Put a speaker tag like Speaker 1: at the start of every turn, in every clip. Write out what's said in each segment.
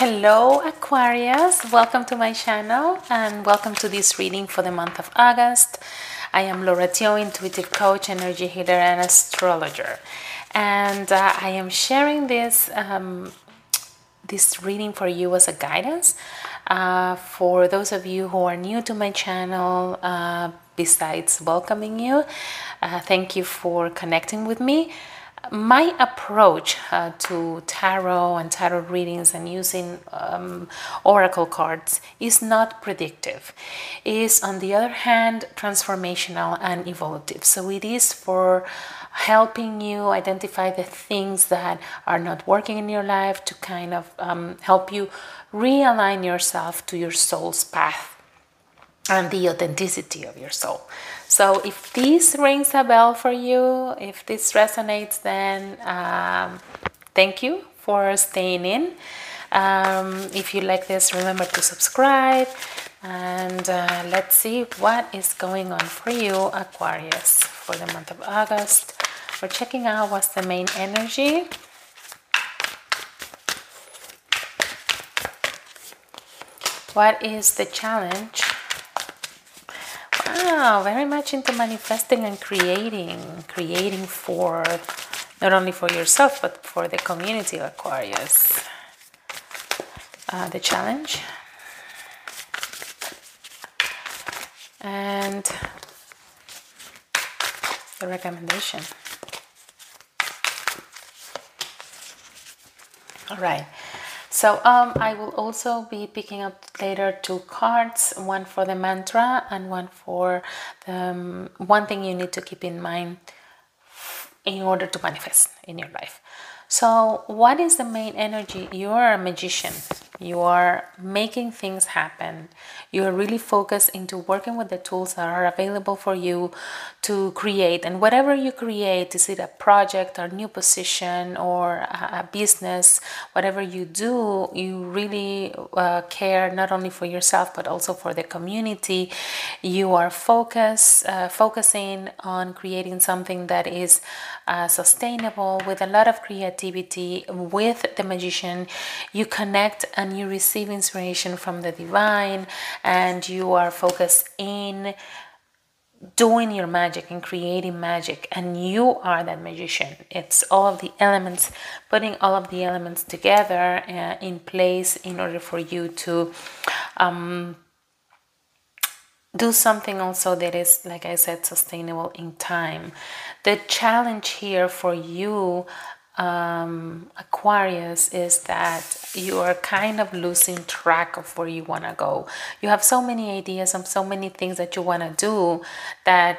Speaker 1: Hello Aquarius, welcome to my channel and welcome to this reading for the month of August. I am Laura Tio, intuitive coach, energy healer, and astrologer, and uh, I am sharing this um, this reading for you as a guidance uh, for those of you who are new to my channel. Uh, besides welcoming you, uh, thank you for connecting with me my approach uh, to tarot and tarot readings and using um, oracle cards is not predictive. Is on the other hand transformational and evolutive. So it is for helping you identify the things that are not working in your life to kind of um, help you realign yourself to your soul's path and the authenticity of your soul so if this rings a bell for you, if this resonates, then um, thank you for staying in. Um, if you like this, remember to subscribe. And uh, let's see what is going on for you, Aquarius, for the month of August. We're checking out what's the main energy. What is the challenge? Wow, very much into manifesting and creating, creating for not only for yourself but for the community Aquarius. Uh, the challenge and the recommendation. All right. So um, I will also be picking up later two cards, one for the mantra and one for the um, one thing you need to keep in mind in order to manifest in your life. So, what is the main energy? You are a magician. You are making things happen. You are really focused into working with the tools that are available for you to create. And whatever you create, is it a project or new position or a, business, whatever you do, you really uh, care not only for yourself but also for the community. You are focused, uh, focusing on creating something that is uh, sustainable with a lot of creativity. With the magician, you connect and you receive inspiration from the divine, and you are focused in doing your magic and creating magic and you are that magician. It's all of the elements putting all of the elements together uh, in place in order for you to um, do something also that is like i said sustainable in time. The challenge here for you um, aquarius is that you are kind of losing track of where you want to go you have so many ideas and so many things that you want to do that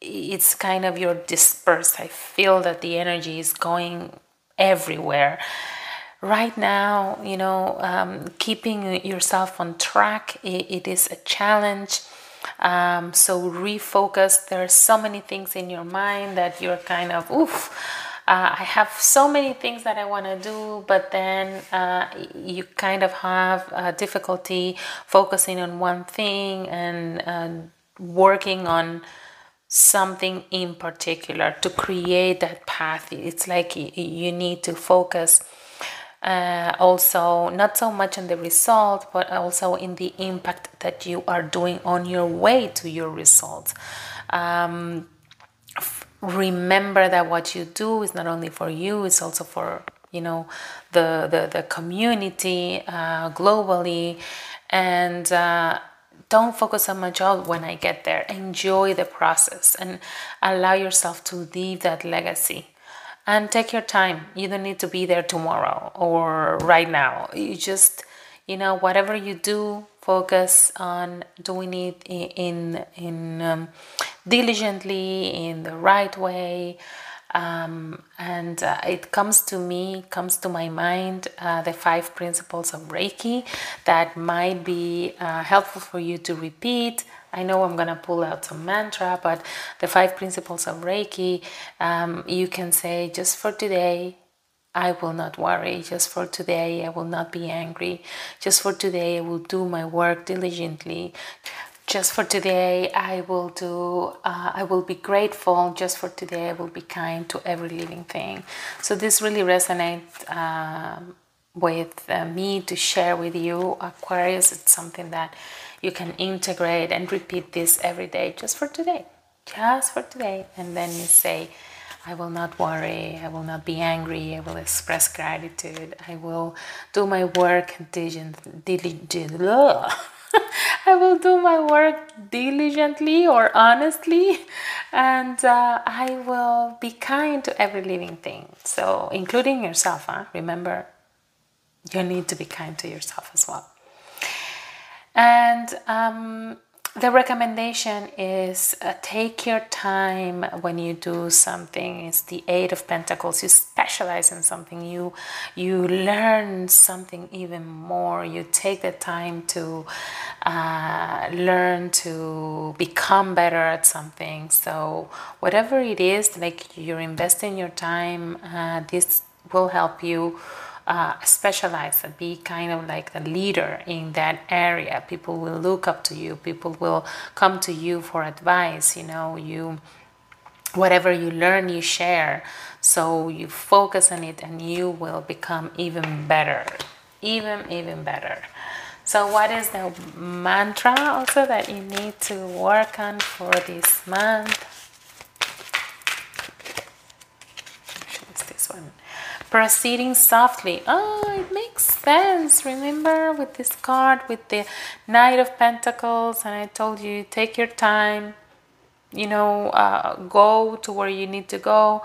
Speaker 1: it's kind of you're dispersed i feel that the energy is going everywhere right now you know um, keeping yourself on track it, it is a challenge um, so refocus. There are so many things in your mind that you're kind of oof. Uh, I have so many things that I want to do, but then uh, you kind of have uh, difficulty focusing on one thing and working on something in particular to create that path. It's like you need to focus uh, also not so much on the result but also in the impact that you are doing on your way to your results um, remember that what you do is not only for you it's also for you know the the, the community uh, globally and uh, don't focus so much on when I get there. Enjoy the process and allow yourself to leave that legacy and take your time. You don't need to be there tomorrow or right now. You just, you know, whatever you do, focus on doing it in in, in um, diligently in the right way. Um, and uh, it comes to me, comes to my mind, uh, the five principles of Reiki that might be uh, helpful for you to repeat I know I'm to pull out some mantra, but the five principles of Reiki, um, you can say just for today, I will not worry. Just for today, I will not be angry. Just for today, I will do my work diligently. Just for today i will do uh, i will be grateful. Just for today i will be kind to every living thing. So this really resonates uh, with uh, me to share with you aquarius. It's something that you can integrate and repeat this every day just for today just for today. And then you say I will not worry, I will not be angry, I will express gratitude, I will do my work diligently. I will do my work diligently or honestly, and uh, I will be kind to every living thing. So, including yourself, huh? remember, you need to be kind to yourself as well. And um, the recommendation is uh, take your time when you do something. It's the eight of pentacles. You specialize in something. You you learn something even more. You take the time to uh, learn to become better at something. So whatever it is like you're investing your time uh, this will help you uh, specialize and be kind of like the leader in that area. People will look up to you. People will come to you for advice. You know, you whatever you learn, you share. So you focus on it, and you will become even better, even even better. So, what is the mantra also that you need to work on for this month? this one proceeding softly. Oh, it makes sense. Remember with this card with the Knight of Pentacles, and I told you take your time, you know, uh, go to where you need to go.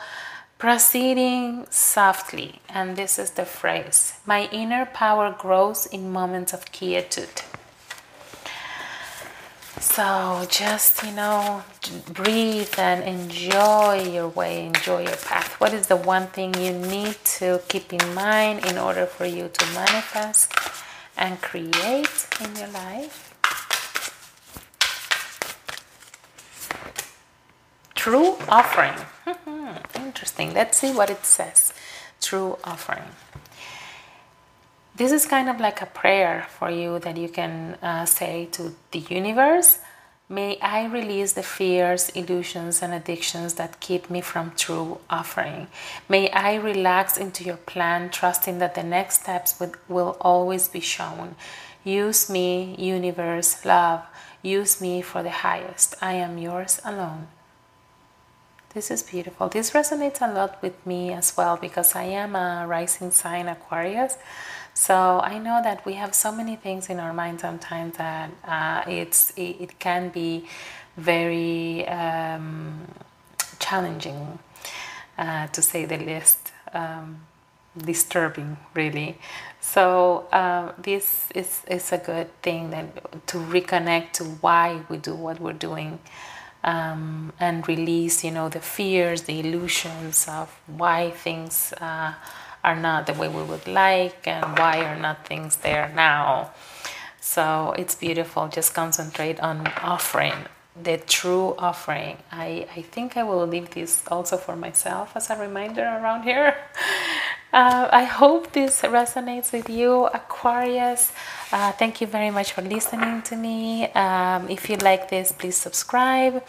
Speaker 1: Proceeding softly, and this is the phrase My inner power grows in moments of quietude. So just, you know, breathe and enjoy your way, enjoy your path. What is the one thing you need to keep in mind in order for you to manifest and create in your life? True offering. Hmm, hmm, interesting. Let's see what it says. True offering this is kind of like a prayer for you that you can uh, say to the universe May I release the fears, illusions, and addictions that keep me from true offering. May I relax into your plan, trusting that the next steps will always be shown. Use me, universe, love. Use me for the highest. I am yours alone. This is beautiful. This resonates a lot with me as well because I am a rising sign Aquarius. So I know that we have so many things in our mind sometimes that uh, it's it, it, can be very um, challenging, uh, to say the least, um, disturbing really. So uh, this is, is a good thing that to reconnect to why we do what we're doing. Um, and release, you know, the fears, the illusions of why things uh, are not the way we would like and why are not things there now. So it's beautiful. Just concentrate on offering the true offering. I, I think I will leave this also for myself as a reminder around here. Uh, I hope this resonates with you, Aquarius. Uh, thank you very much for listening to me. Um, if you like this, please subscribe.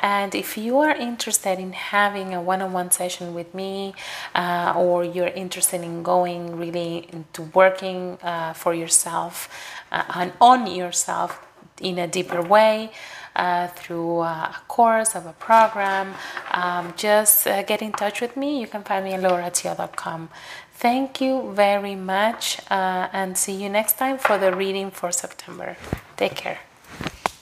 Speaker 1: And if you are interested in having a one on one session with me, uh, or you're interested in going really into working uh, for yourself uh, and on yourself in a deeper way, uh, through uh, a course of a program, um, just uh, get in touch with me. You can find me at lauratio.com. Thank you very much uh, and see you next time for the reading for September. Take care.